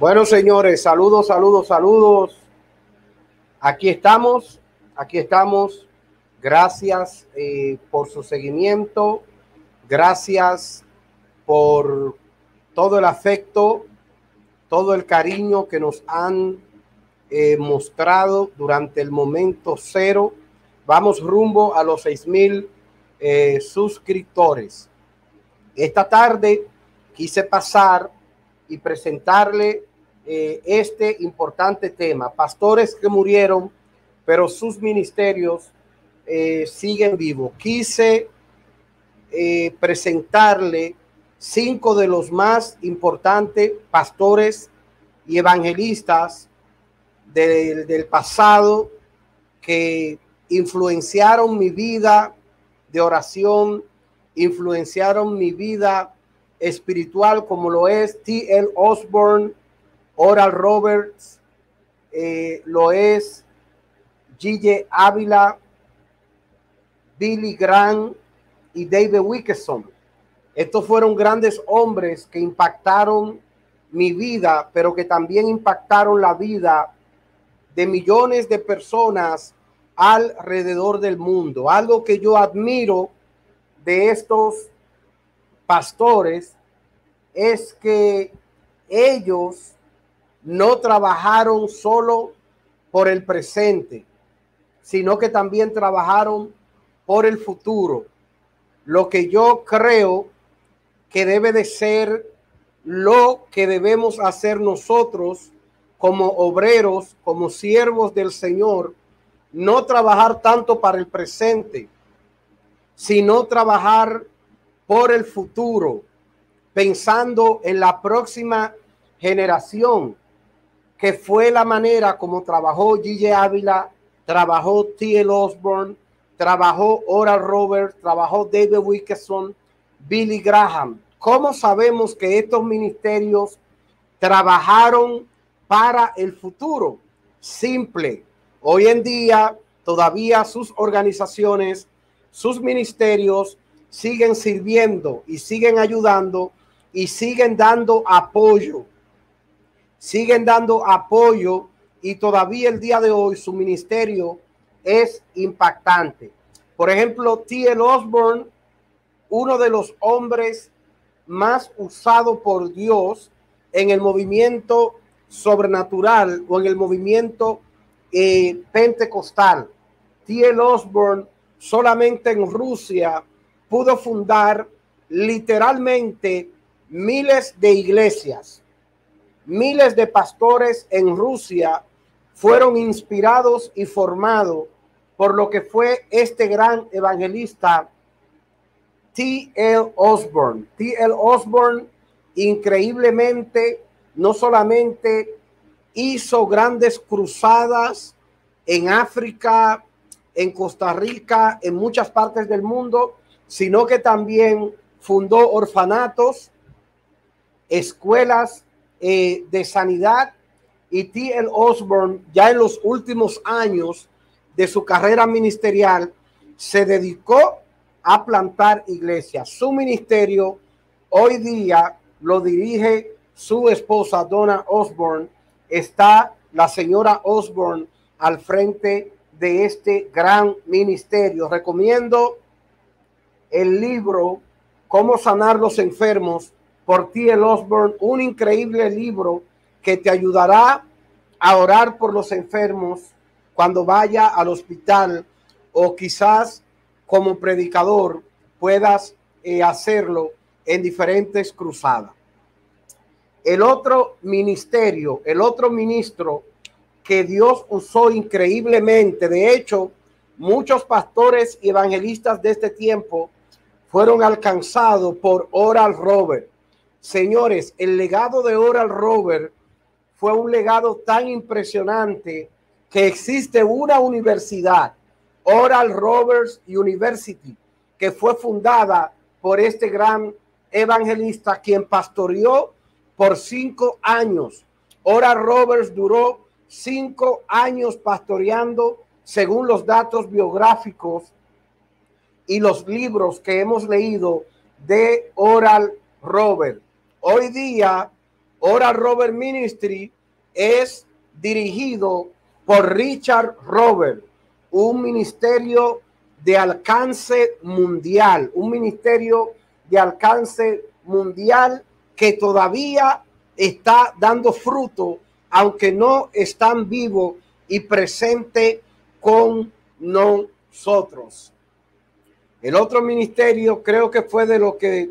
Bueno, señores, saludos, saludos, saludos. Aquí estamos, aquí estamos. Gracias eh, por su seguimiento. Gracias por todo el afecto, todo el cariño que nos han eh, mostrado durante el momento cero. Vamos rumbo a los seis mil eh, suscriptores. Esta tarde quise pasar y presentarle eh, este importante tema. Pastores que murieron, pero sus ministerios eh, siguen vivos. Quise eh, presentarle cinco de los más importantes pastores y evangelistas del, del pasado que influenciaron mi vida de oración, influenciaron mi vida espiritual como lo es T.L. Osborne, Oral Roberts, eh, lo es Gigi Ávila, Billy Graham y David Wilkerson. Estos fueron grandes hombres que impactaron mi vida, pero que también impactaron la vida de millones de personas alrededor del mundo. Algo que yo admiro de estos pastores es que ellos no trabajaron solo por el presente, sino que también trabajaron por el futuro. Lo que yo creo que debe de ser lo que debemos hacer nosotros como obreros, como siervos del Señor, no trabajar tanto para el presente, sino trabajar por el futuro, pensando en la próxima generación, que fue la manera como trabajó Gigi Ávila, trabajó T.L. Osborne, trabajó Oral Roberts, trabajó David Wilkerson, Billy Graham. ¿Cómo sabemos que estos ministerios trabajaron para el futuro? Simple. Hoy en día todavía sus organizaciones, sus ministerios siguen sirviendo y siguen ayudando y siguen dando apoyo. Siguen dando apoyo y todavía el día de hoy su ministerio es impactante. Por ejemplo, T.L. Osborne, uno de los hombres más usado por Dios en el movimiento sobrenatural o en el movimiento eh, pentecostal. T.L. Osborne solamente en Rusia pudo fundar literalmente miles de iglesias. Miles de pastores en Rusia fueron inspirados y formados por lo que fue este gran evangelista T.L. Osborne. T.L. Osborne increíblemente no solamente hizo grandes cruzadas en África, en Costa Rica, en muchas partes del mundo, sino que también fundó orfanatos, escuelas eh, de sanidad y T.L. Osborne ya en los últimos años de su carrera ministerial se dedicó a plantar iglesias. Su ministerio hoy día lo dirige su esposa Donna Osborne. Está la señora Osborne al frente de este gran ministerio. Recomiendo el libro Cómo sanar los enfermos por T.L. Osborne, un increíble libro que te ayudará a orar por los enfermos cuando vaya al hospital o quizás como predicador puedas eh, hacerlo en diferentes cruzadas. El otro ministerio, el otro ministro que Dios usó increíblemente, de hecho, muchos pastores y evangelistas de este tiempo fueron alcanzados por Oral Robert. Señores, el legado de Oral Robert fue un legado tan impresionante que existe una universidad, Oral Roberts University, que fue fundada por este gran evangelista quien pastoreó por cinco años. Oral Roberts duró cinco años pastoreando según los datos biográficos y los libros que hemos leído de Oral Robert. Hoy día, Oral Robert Ministry es dirigido por Richard Robert, un ministerio de alcance mundial, un ministerio de alcance mundial que todavía está dando fruto, aunque no están vivos y presente con nosotros. El otro ministerio, creo que fue de los que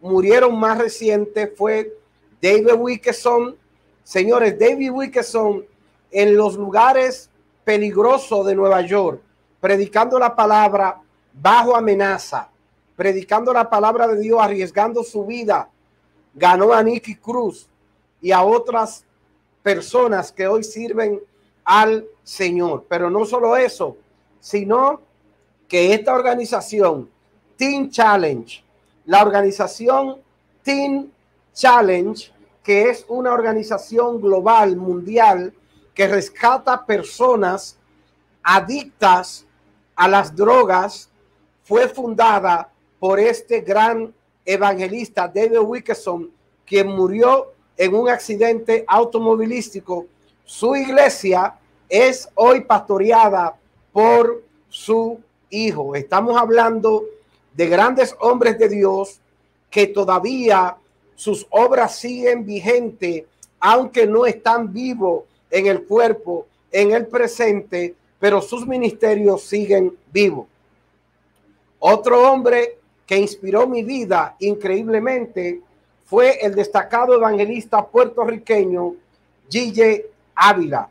murieron más reciente, fue David Wilkeson. Señores, David Wilkeson en los lugares peligrosos de Nueva York, predicando la palabra bajo amenaza, predicando la palabra de Dios, arriesgando su vida, ganó a Nicky Cruz y a otras personas que hoy sirven al Señor. Pero no solo eso, sino que esta organización, Team Challenge, la organización Team Challenge, que es una organización global, mundial, que rescata personas adictas a las drogas, fue fundada por este gran evangelista David Wilkerson, quien murió en un accidente automovilístico. Su iglesia es hoy pastoreada por su hijo. Estamos hablando de grandes hombres de Dios que todavía sus obras siguen vigentes, aunque no están vivos en el cuerpo, en el presente, pero sus ministerios siguen vivos. Otro hombre que inspiró mi vida increíblemente fue el destacado evangelista puertorriqueño Gille Ávila.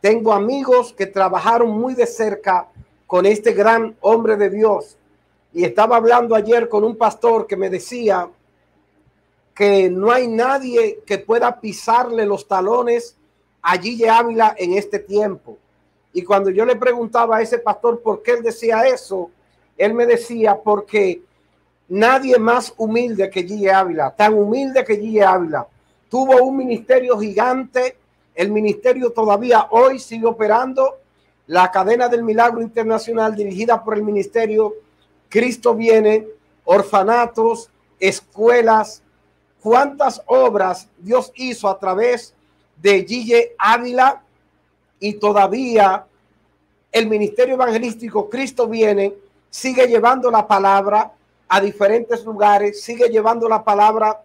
Tengo amigos que trabajaron muy de cerca con este gran hombre de Dios. Y estaba hablando ayer con un pastor que me decía que no hay nadie que pueda pisarle los talones a Gille Ávila en este tiempo. Y cuando yo le preguntaba a ese pastor por qué él decía eso, él me decía porque nadie más humilde que Gille Ávila, tan humilde que Gille Ávila, tuvo un ministerio gigante, el ministerio todavía hoy sigue operando, la cadena del milagro internacional dirigida por el ministerio Cristo viene, orfanatos, escuelas, cuántas obras Dios hizo a través de Gille Ávila y todavía el ministerio evangelístico Cristo viene, sigue llevando la palabra a diferentes lugares, sigue llevando la palabra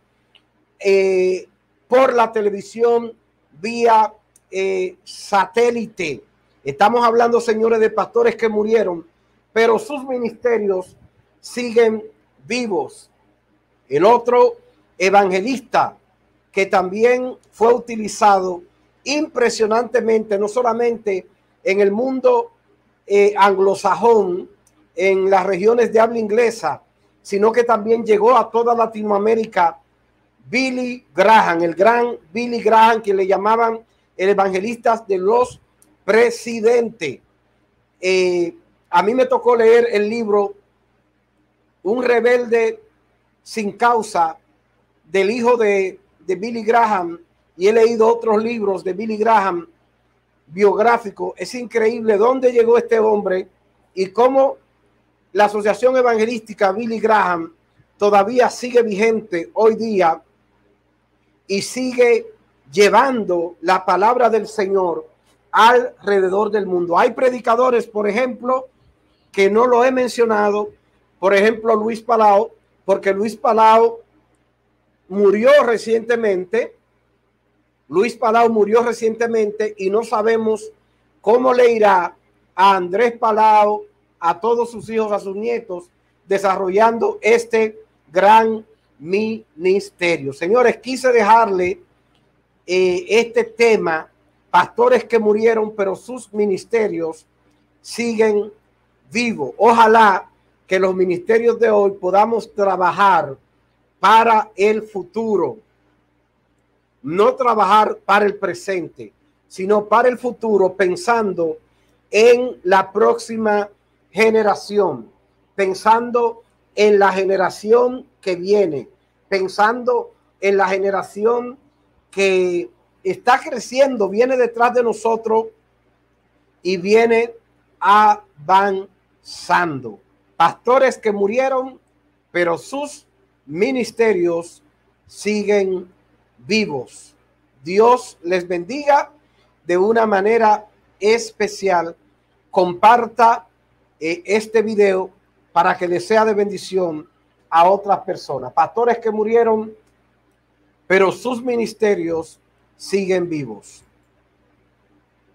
eh, por la televisión vía eh, satélite. Estamos hablando, señores, de pastores que murieron, pero sus ministerios siguen vivos. El otro evangelista que también fue utilizado impresionantemente, no solamente en el mundo eh, anglosajón, en las regiones de habla inglesa, sino que también llegó a toda Latinoamérica. Billy Graham, el gran Billy Graham, que le llamaban el evangelista de los presidentes. Eh, a mí me tocó leer el libro Un rebelde sin causa del hijo de, de Billy Graham y he leído otros libros de Billy Graham biográfico. Es increíble dónde llegó este hombre y cómo la Asociación Evangelística Billy Graham todavía sigue vigente hoy día y sigue llevando la palabra del Señor alrededor del mundo. Hay predicadores, por ejemplo, que no lo he mencionado, por ejemplo, Luis Palau, porque Luis Palau murió recientemente Luis Palau murió recientemente y no sabemos cómo le irá a Andrés Palau, a todos sus hijos, a sus nietos, desarrollando este gran ministerio. Señores, quise dejarle eh, este tema, pastores que murieron, pero sus ministerios siguen vivos. Ojalá que los ministerios de hoy podamos trabajar para el futuro no trabajar para el presente, sino para el futuro, pensando en la próxima generación, pensando en la generación que viene, pensando en la generación que está creciendo, viene detrás de nosotros y viene avanzando. Pastores que murieron, pero sus ministerios siguen vivos. Dios les bendiga de una manera especial. Comparta eh, este video para que le sea de bendición a otras personas. Pastores que murieron, pero sus ministerios siguen vivos.